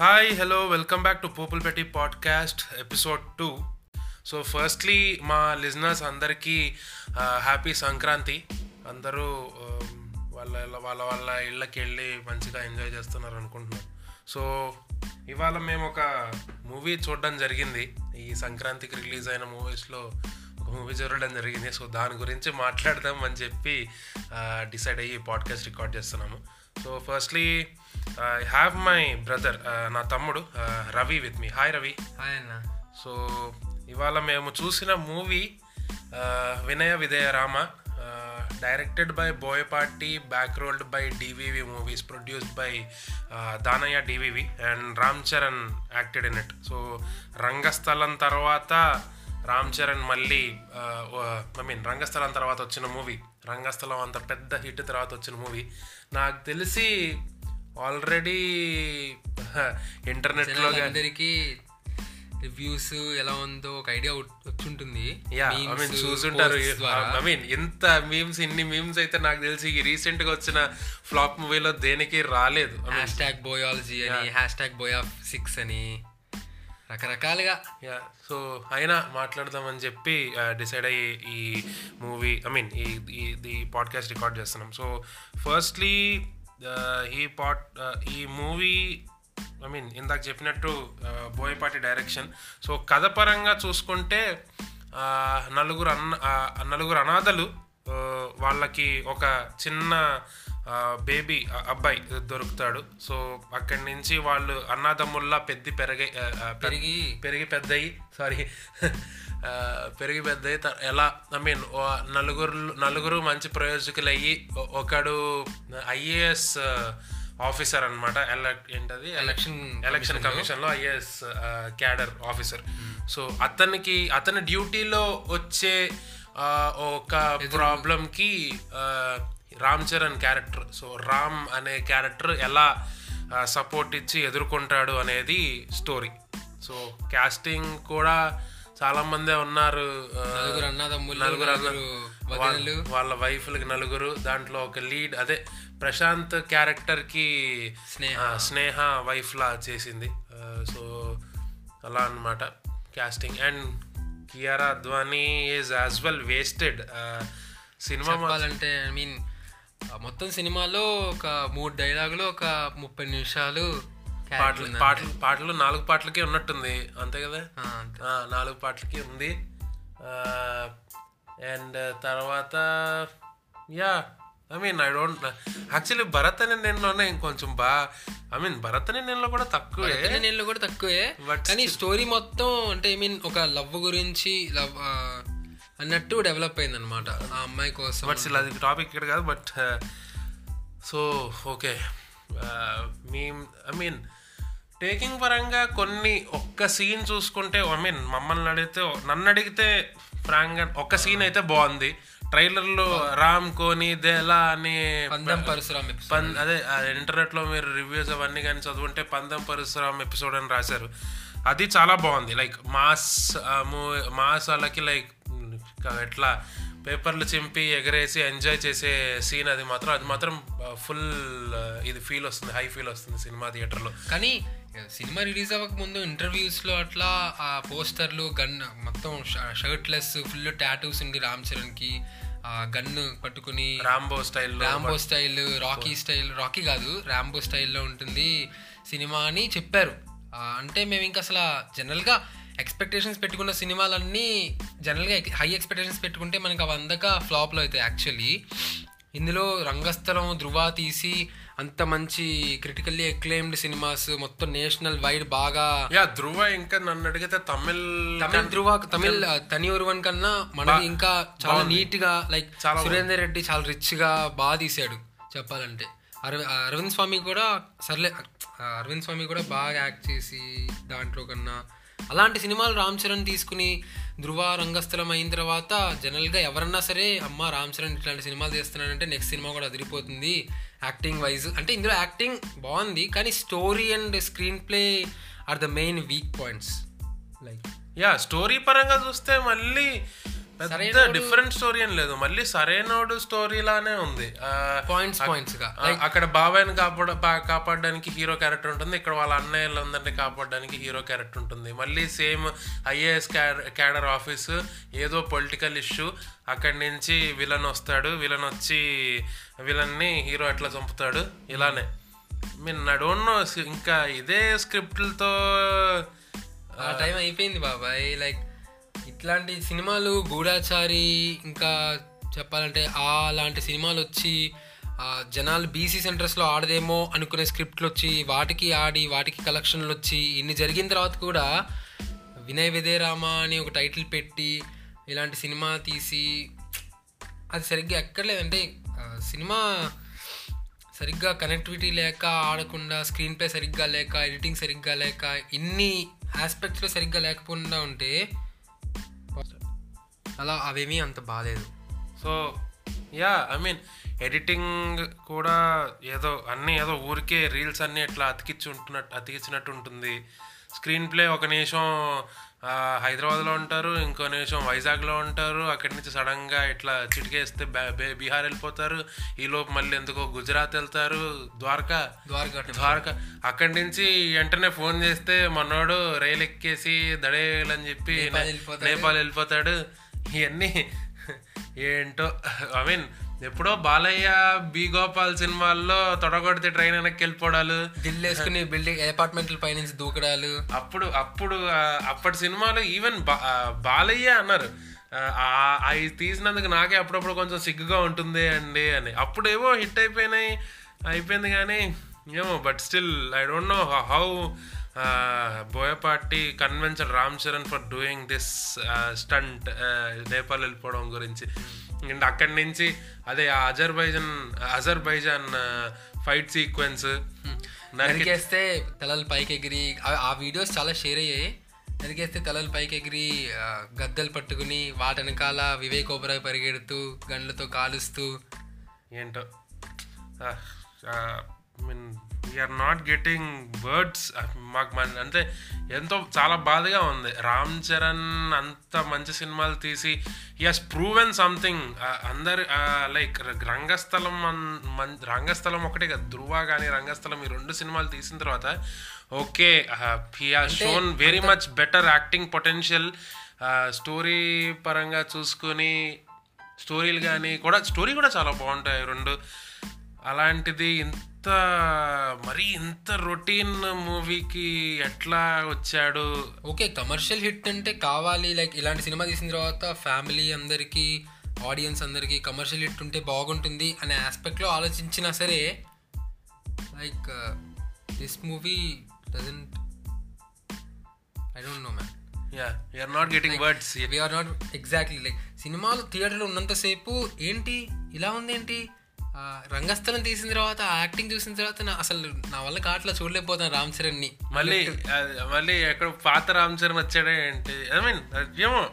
Hi hello welcome back to purple పెట్టి podcast episode two so firstly మా listeners అందరికీ happy Sankranti. అందరూ um, వాళ్ళ వాళ్ళ వాళ్ళ ఇళ్ళకి వెళ్ళి మంచిగా ఎంజాయ్ చేస్తున్నారు అనుకుంటున్నాం సో ఇవాళ మేము ఒక మూవీ చూడడం జరిగింది. ఈ సంక్రాంతికి రిలీజ్ అయిన మూవీస్లో ఒక మూవీ చూడడం జరిగింది. సో దాని గురించి మాట్లాడదాం అని చెప్పి డిసైడ్ అయ్యి పాడ్కాస్ట్ రికార్డ్ చేస్తున్నాము. So firstly I have my brother నా తమ్ముడు uh, Ravi with me hi Ravi. Hi అన్న. సో ఇవాళ మేము చూసిన movie Vinaya Vidheya Rama directed by Boyapati bankrolled by DVV movies produced by Danayya DVV and Ram Charan acted in it so Rangasthalam తర్వాత రామ్ చరణ్ మళ్ళీ I mean రంగస్థలం తర్వాత వచ్చిన movie రంగస్థలం అంత పెద్ద హిట్ తర్వాత వచ్చిన మూవీ నాకు తెలిసి ఆల్రెడీ ఇంటర్నెట్లో అందరికి రివ్యూస్ ఎలా ఉందో ఒక ఐడియా వచ్చుంటుంది. చూసుంటారు ఐ మీన్ ఎంత మీమ్స్ ఇన్ని మీమ్స్ అయితే నాకు తెలిసి రీసెంట్గా వచ్చిన ఫ్లాప్ మూవీలో దేనికి రాలేదు. హ్యాష్ ట్యాగ్ బోయాలజీ అని హ్యాష్ ట్యాగ్ బోయా సిక్స్ అని రకరకాలుగా. యా సో అయినా మాట్లాడదామని చెప్పి డిసైడ్ అయ్యి ఈ మూవీ ఐ మీన్ ఈ ఈ పాడ్కాస్ట్ రికార్డ్ చేస్తున్నాం. సో ఫస్ట్లీ ఈ పాట్ ఈ మూవీ ఐ మీన్ ఇందాక చెప్పినట్టు బోయపాటి డైరెక్షన్. సో కథ పరంగా చూసుకుంటే నలుగురు అన్న నలుగురు అనాథలు వాళ్ళకి ఒక చిన్న బేబీ అబ్బాయి దొరుకుతాడు. సో అక్కడి నుంచి వాళ్ళు అన్నాదమ్ముల్లా పెద్ద పెరిగి పెరిగి. పెరిగి పెద్దయి సారీ పెరిగి పెద్దయి ఎలా ఐ మీన్ నలుగురు నలుగురు మంచి ప్రయోజకులు అయ్యి ఒకడు ఐఏఎస్ ఆఫీసర్ అనమాట ఏంటది? ఎలక్షన్ ఎలక్షన్ కమిషన్లో ఐఏఎస్ క్యాడర్ ఆఫీసర్. సో అతనికి అతని డ్యూటీలో వచ్చే ఒక ప్రాబ్లం కి రామ్ చరణ్ క్యారెక్టర్. సో రామ్ అనే క్యారెక్టర్ ఎలా సపోర్ట్ ఇచ్చి ఎదుర్కొంటాడు అనేది స్టోరీ సో క్యాస్టింగ్ కూడా చాలా మందే ఉన్నారు నలుగురు వాళ్ళ వైఫ్లకి నలుగురు దాంట్లో ఒక లీడ్ అదే ప్రశాంత్ క్యారెక్టర్కి స్నేహ. వైఫ్ లా చేసింది. సో అలా అనమాట casting and Kiara Advani is as well wasted cinema అంటే ఐ మీన్ మొత్తం సినిమాలో ఒక మూడు డైలాగులు ఒక ముప్పై నిమిషాలు పాటలు పాటలు పాటలు నాలుగు పాటలకే ఉన్నట్టుంది అంతే కదా? నాలుగు పాటలకి ఉంది. అండ్ తర్వాత yeah I mean I don't actually Bharat అనే నేనులోనే ఇంకొంచెం బా ఐ మీన్ భరత్ అనే నేనులో కూడా తక్కువే. నేనులో కూడా తక్కువే. కానీ స్టోరీ మొత్తం అంటే ఐ మీన్ ఒక లవ్ గురించి లవ్ అన్నట్టు డెవలప్ అయింది అనమాట ఆ అమ్మాయి కోసం బట్ అది టాపిక్ ఇక్కడ కాదు బట్ సో ఓకే మీ ఐ మీన్ టేకింగ్ పరంగా కొన్ని ఒక్క సీన్ చూసుకుంటే ఐ మీన్ మమ్మల్ని అడిగితే నన్ను అడిగితే ఫ్రాంక్గా ఒక్క సీన్ అయితే బాగుంది. ట్రైలర్లో రామ్ కోని దేలా అని పందం పరశురామ్ అదే ఇంటర్నెట్లో మీరు రివ్యూస్ అవన్నీ కానీ చదువుంటే పందం పరశురామ్ ఎపిసోడ్ అని రాశారు. అది చాలా బాగుంది. లైక్ మాస్ మాస్ వాళ్ళకి లైక్ ఎట్లా పేపర్లు చింపి ఎగరేసి ఎంజాయ్ చేసే సీన్ అది మాత్రం అది మాత్రం ఫుల్ ఇది ఫీల్ వస్తుంది హై ఫీల్ వస్తుంది సినిమా థియేటర్లో. కానీ సినిమా రిలీజ్ అవ్వక ముందు ఇంటర్వ్యూస్లో అట్లా ఆ పోస్టర్లు గన్ మొత్తం షర్ట్లెస్ ఫుల్ టాటూస్ ఉండి రామ్ చరణ్కి ఆ గన్ను పట్టుకుని Rambo style Rambo style Rocky style Rocky కాదు రాంబో స్టైల్లో ఉంటుంది సినిమా అని చెప్పారు. అంటే మేము ఇంకా అసలు జనరల్గా ఎక్స్పెక్టేషన్స్ పెట్టుకున్న సినిమాలన్నీ జనరల్గా హై ఎక్స్పెక్టేషన్స్ పెట్టుకుంటే మనకి అవి అందక ఫ్లాప్లో అవుతాయి యాక్చువల్లీ. ఇందులో రంగస్థలం ధృవ తీసి అంత మంచి క్రిటికల్లీ ఎక్లెయిమ్డ్ సినిమాస్ మొత్తం నేషనల్ వైడ్ బాగా యా ధృవ ఇంకా నన్ను అడిగితే తమిళ్ తమిళ్ ధృవ తమిళ్ తని ఒరువన్ కన్నా మనకి ఇంకా చాలా నీట్గా లైక్ సురేందర్ రెడ్డి చాలా రిచ్గా బాగా తీసాడు చెప్పాలంటే అరవింద్ స్వామి కూడా సర్లే అరవింద్ స్వామి కూడా బాగా యాక్ట్ చేసి దాంట్లో కన్నా అలాంటి సినిమాలు రామ్ చరణ్ తీసుకుని ధృవ రంగస్థలం అయిన తర్వాత జనరల్గా ఎవరన్నా సరే అమ్మ రామ్ చరణ్ ఇట్లాంటి సినిమాలు చేస్తున్నాడంటే నెక్స్ట్ సినిమా కూడా అదిరిపోతుంది యాక్టింగ్ వైజ్. అంటే ఇందులో యాక్టింగ్ బాగుంది కానీ story and screenplay are the main weak points. Like yeah story పరంగా చూస్తే మళ్ళీ పెద్ద డిఫరెంట్ స్టోరీ ఏం లేదు. మళ్ళీ సరైనోడు స్టోరీ లానే ఉంది. పాయింట్స్ పాయింట్స్గా. అక్కడ బాబాయ్ని కాపాడ కాపాడడానికి హీరో క్యారెక్టర్ ఉంటుంది. ఇక్కడ వాళ్ళ అన్నయ్యలందరినీ కాపాడడానికి హీరో క్యారెక్టర్ ఉంటుంది. మళ్ళీ సేమ్ ఐఏఎస్ క్యాడర్ ఆఫీస్ ఏదో పొలిటికల్ ఇష్యూ అక్కడి నుంచి విలన్ వస్తాడు. విలన్ వచ్చి విలన్ని హీరో ఎట్లా చంపుతాడు? ఇలానే. మీన్ ఐ డోంట్ నో ఇంకా ఇదే స్క్రిప్ట్లతో టైం అయిపోయింది బాబాయ్. లైక్ ఇట్లాంటి సినిమాలు గూఢాచారి ఇంకా చెప్పాలంటే ఆ లాంటి సినిమాలు వచ్చి జనాలు బీసీ సెంటర్స్లో ఆడదేమో అనుకునే స్క్రిప్ట్లు వచ్చి వాటికి ఆడి వాటికి కలెక్షన్లు వచ్చి ఇన్ని జరిగిన తర్వాత కూడా వినయ్ విదేరామ అని ఒక టైటిల్ పెట్టి ఇలాంటి సినిమా తీసి అది సరిగ్గా ఎక్కడలేదంటే సినిమా సరిగ్గా కనెక్టివిటీ లేక ఆడకుండా స్క్రీన్ ప్లే సరిగ్గా లేక ఎడిటింగ్ సరిగ్గా లేక ఇన్ని ఆస్పెక్ట్స్లో సరిగ్గా లేకపోకుండా ఉంటే అలా అవేమీ అంత బాగాలేదు so yeah I mean editing కూడా ఏదో అన్నీ ఏదో ఊరికే రీల్స్ అన్నీ ఇట్లా అతికిచ్చి ఉంటున్నట్టు అతికించినట్టు ఉంటుంది. స్క్రీన్ ప్లే ఒక నిమిషం హైదరాబాద్లో ఉంటారు ఇంకో నిమిషం వైజాగ్లో ఉంటారు అక్కడి నుంచి సడన్గా ఇట్లా చిటికేస్తే బీహార్ వెళ్ళిపోతారు ఈలోపు మళ్ళీ ఎందుకో గుజరాత్ వెళ్తారు ద్వారకా? ద్వారకా ద్వారకా. అక్కడి నుంచి వెంటనే ఫోన్ చేస్తే మనోడు రైలు ఎక్కేసి దడేయాలని చెప్పి నేపాల్ వెళ్ళిపోతాడు. ఇవన్నీ ఏంటో ఐ మీన్ ఎప్పుడో బాలయ్య బి గోపాల్ సినిమాల్లో తొడగొడితే ట్రైన్ వెనక్కి వెళ్ళిపోవడాలు. దిల్ వేసుకుని బిల్డింగ్ అపార్ట్మెంట్ల పైనుంచి దూకడాలు. అప్పుడు అప్పుడు అప్పటి సినిమాలు ఈవెన్ బాలయ్య అన్నారు. అవి తీసినందుకు నాకే అప్పుడప్పుడు కొంచెం సిగ్గుగా ఉంటుంది అండి అని. అప్పుడు ఏవో హిట్ అయిపోయినాయి అయిపోయింది కానీ ఏమో but still I don't know how Boyapati convention Ram Charan for doing this stunt Nepal వెళ్ళిపోవడం గురించి. అండ్ అక్కడి నుంచి అదే అజర్బైజాన్ అజర్బైజాన్ ఫైట్ సీక్వెన్స్ నరికేస్తే తలలు పైకి ఎగిరి ఆ- వీడియోస్ చాలా షేర్ అయ్యాయి. నరికేస్తే తలలు పైకి ఎగిరి గద్దెలు పట్టుకుని వాటి వెనకాల వివేక్ ఓబరాయ్ పరిగెడుతూ గండ్లతో కాలుస్తూ. ఏంటో? Mean we are not getting words మాకు మన అంటే ఎంతో చాలా బాధగా ఉంది. రామ్ చరణ్ అంత మంచి సినిమాలు తీసి హస్ ప్రూవెన్ సంథింగ్ అందరు లైక్ రంగస్థలం మన్- రంగస్థలం ఒకటే కదా. ధృవ కానీ రంగస్థలం ఈ రెండు సినిమాలు తీసిన తర్వాత okay he has shown very much better acting potential story పరంగా చూసుకొని స్టోరీలు కానీ కూడా స్టోరీ కూడా చాలా బాగుంటాయి. రెండు అలాంటిది ఇంత మరీ ఇంత రొటీన్ మూవీకి ఎట్లా వచ్చాడు? ఓకే కమర్షియల్ హిట్ అంటే కావాలి. లైక్ ఇలాంటి సినిమా తీసిన తర్వాత ఫ్యామిలీ అందరికీ ఆడియన్స్ అందరికీ కమర్షియల్ హిట్ ఉంటే బాగుంటుంది అనే ఆస్పెక్ట్లో ఆలోచించినా సరే like this movie doesn't I don't know man yeah not getting words we are not exactly like సినిమాలు థియేటర్లో ఉన్నంతసేపు ఏంటి? ఇలా ఉందేంటి? ఆ, రంగస్థలం తీసిన తర్వాత యాక్టింగ్ చూసిన తర్వాత నా అసలు నా వల్ల కాట్లా చూడలేకపోతాను రామ్ చరణ్ని. మళ్ళీ అది మళ్ళీ ఎక్కడ పాత రామ్ చరణ్ వచ్చాడే ఏంటి ఐ మీన్ ఏమో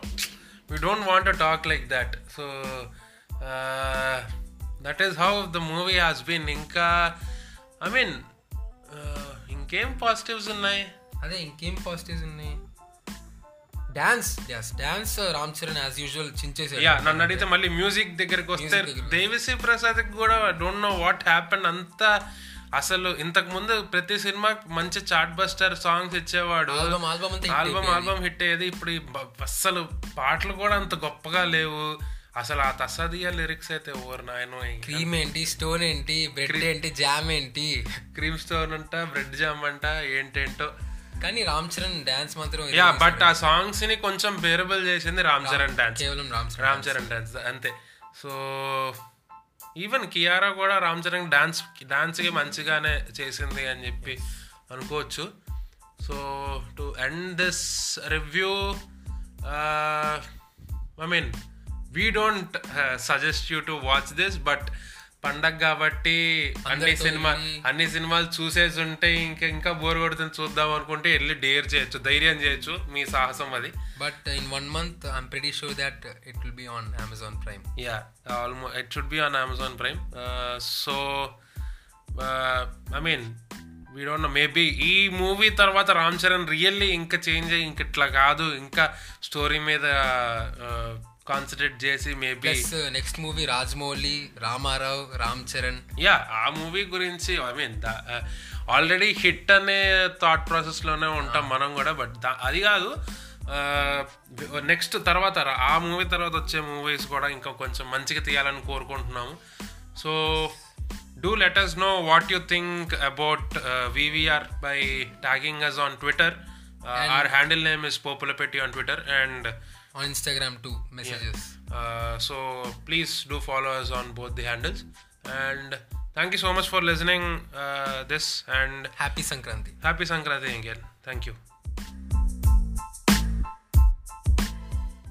we don't want talk like that so that is how the movie has been ఇంకా ఐ మీన్ ఇంకేం పాజిటివ్స్ ఉన్నాయి? అదే ఇంకేం పాజిటివ్స్ ఉన్నాయి? Dance dance Ram Charan as usual చించేసాడు yeah నన్ను అడిగితే మళ్ళీ మ్యూజిక్ దగ్గరికి వస్తే దేవిశ్రీ ప్రసాద్ కూడా డోంట్ నో వాట్ హ్యాపెన్ అంతా అసలు ఇంతకు ముందు ప్రతి సినిమా మంచి చాట్ బస్టర్ సాంగ్స్ ఇచ్చేవాడు. ఆల్బమ్ ఆల్బమ్ హిట్ అయ్యేది. ఇప్పుడు అస్సలు పాటలు కూడా అంత గొప్పగా లేవు. అసలు ఆ తసదియా లిరిక్స్ అయితే ఓవర్ నాయన క్రీమ్ ఏంటి స్టోన్ ఏంటి బ్రెడ్ ఏంటి జామ్ ఏంటి? క్రీమ్ స్టోన్ అంట బ్రెడ్ జామ్ అంట ఏంటేంటో. కానీ రామ్ చరణ్ డాన్స్ మాత్రం యా బట్ ఆ సాంగ్స్ని కొంచెం బేరబుల్ చేసింది రామ్ చరణ్ డాన్స్ కేవలం రామ్ చరణ్ రామ్ చరణ్ డాన్స్ అంతే. సో ఈవెన్ కియారా కూడా రామ్ చరణ్ డాన్స్ డాన్స్కి మంచిగానే చేసింది అని చెప్పి అనుకోవచ్చు. So to end this review I mean we don't suggest you to watch this but పండగ కాబట్టి అన్ని సినిమా అన్ని సినిమాలు చూసేసి ఉంటే ఇంకా ఇంకా బోర్ కొడుతుంది చూద్దాం అనుకుంటే వెళ్ళి డేర్ చేయొచ్చు ధైర్యం చేయొచ్చు మీ సాహసం అది but in one month I'm pretty sure that it will be on Amazon Prime Yeah, almost it should be on Amazon Prime. Uh, so, uh, I mean, we don't know. Maybe ఈ movie తర్వాత Ram Charan really ఇంకా change అయ్యి ఇంక ఇట్లా కాదు ఇంకా story మీద concentrate చేసి maybe next movie Rajamouli Ramarao Ram Charan yeah ఆ మూవీ గురించి ఐ మీన్ ఆల్రెడీ హిట్ అనే థాట్ ప్రాసెస్లోనే ఉంటాం మనం కూడా బట్ అది కాదు. నెక్స్ట్ తర్వాత రా- ఆ మూవీ తర్వాత వచ్చే మూవీస్ కూడా ఇంకా కొంచెం మంచిగా తీయాలని కోరుకుంటున్నాము. So do let us know what you think about VVR by tagging us on Twitter our handle name is పోపులపెట్టి on Twitter and on Instagram too, messages. Yeah. Uh, so please do follow us on both the handles. And thank you so much for listening uh, this and Happy Sankranti. Happy Sankranti again. Thank you.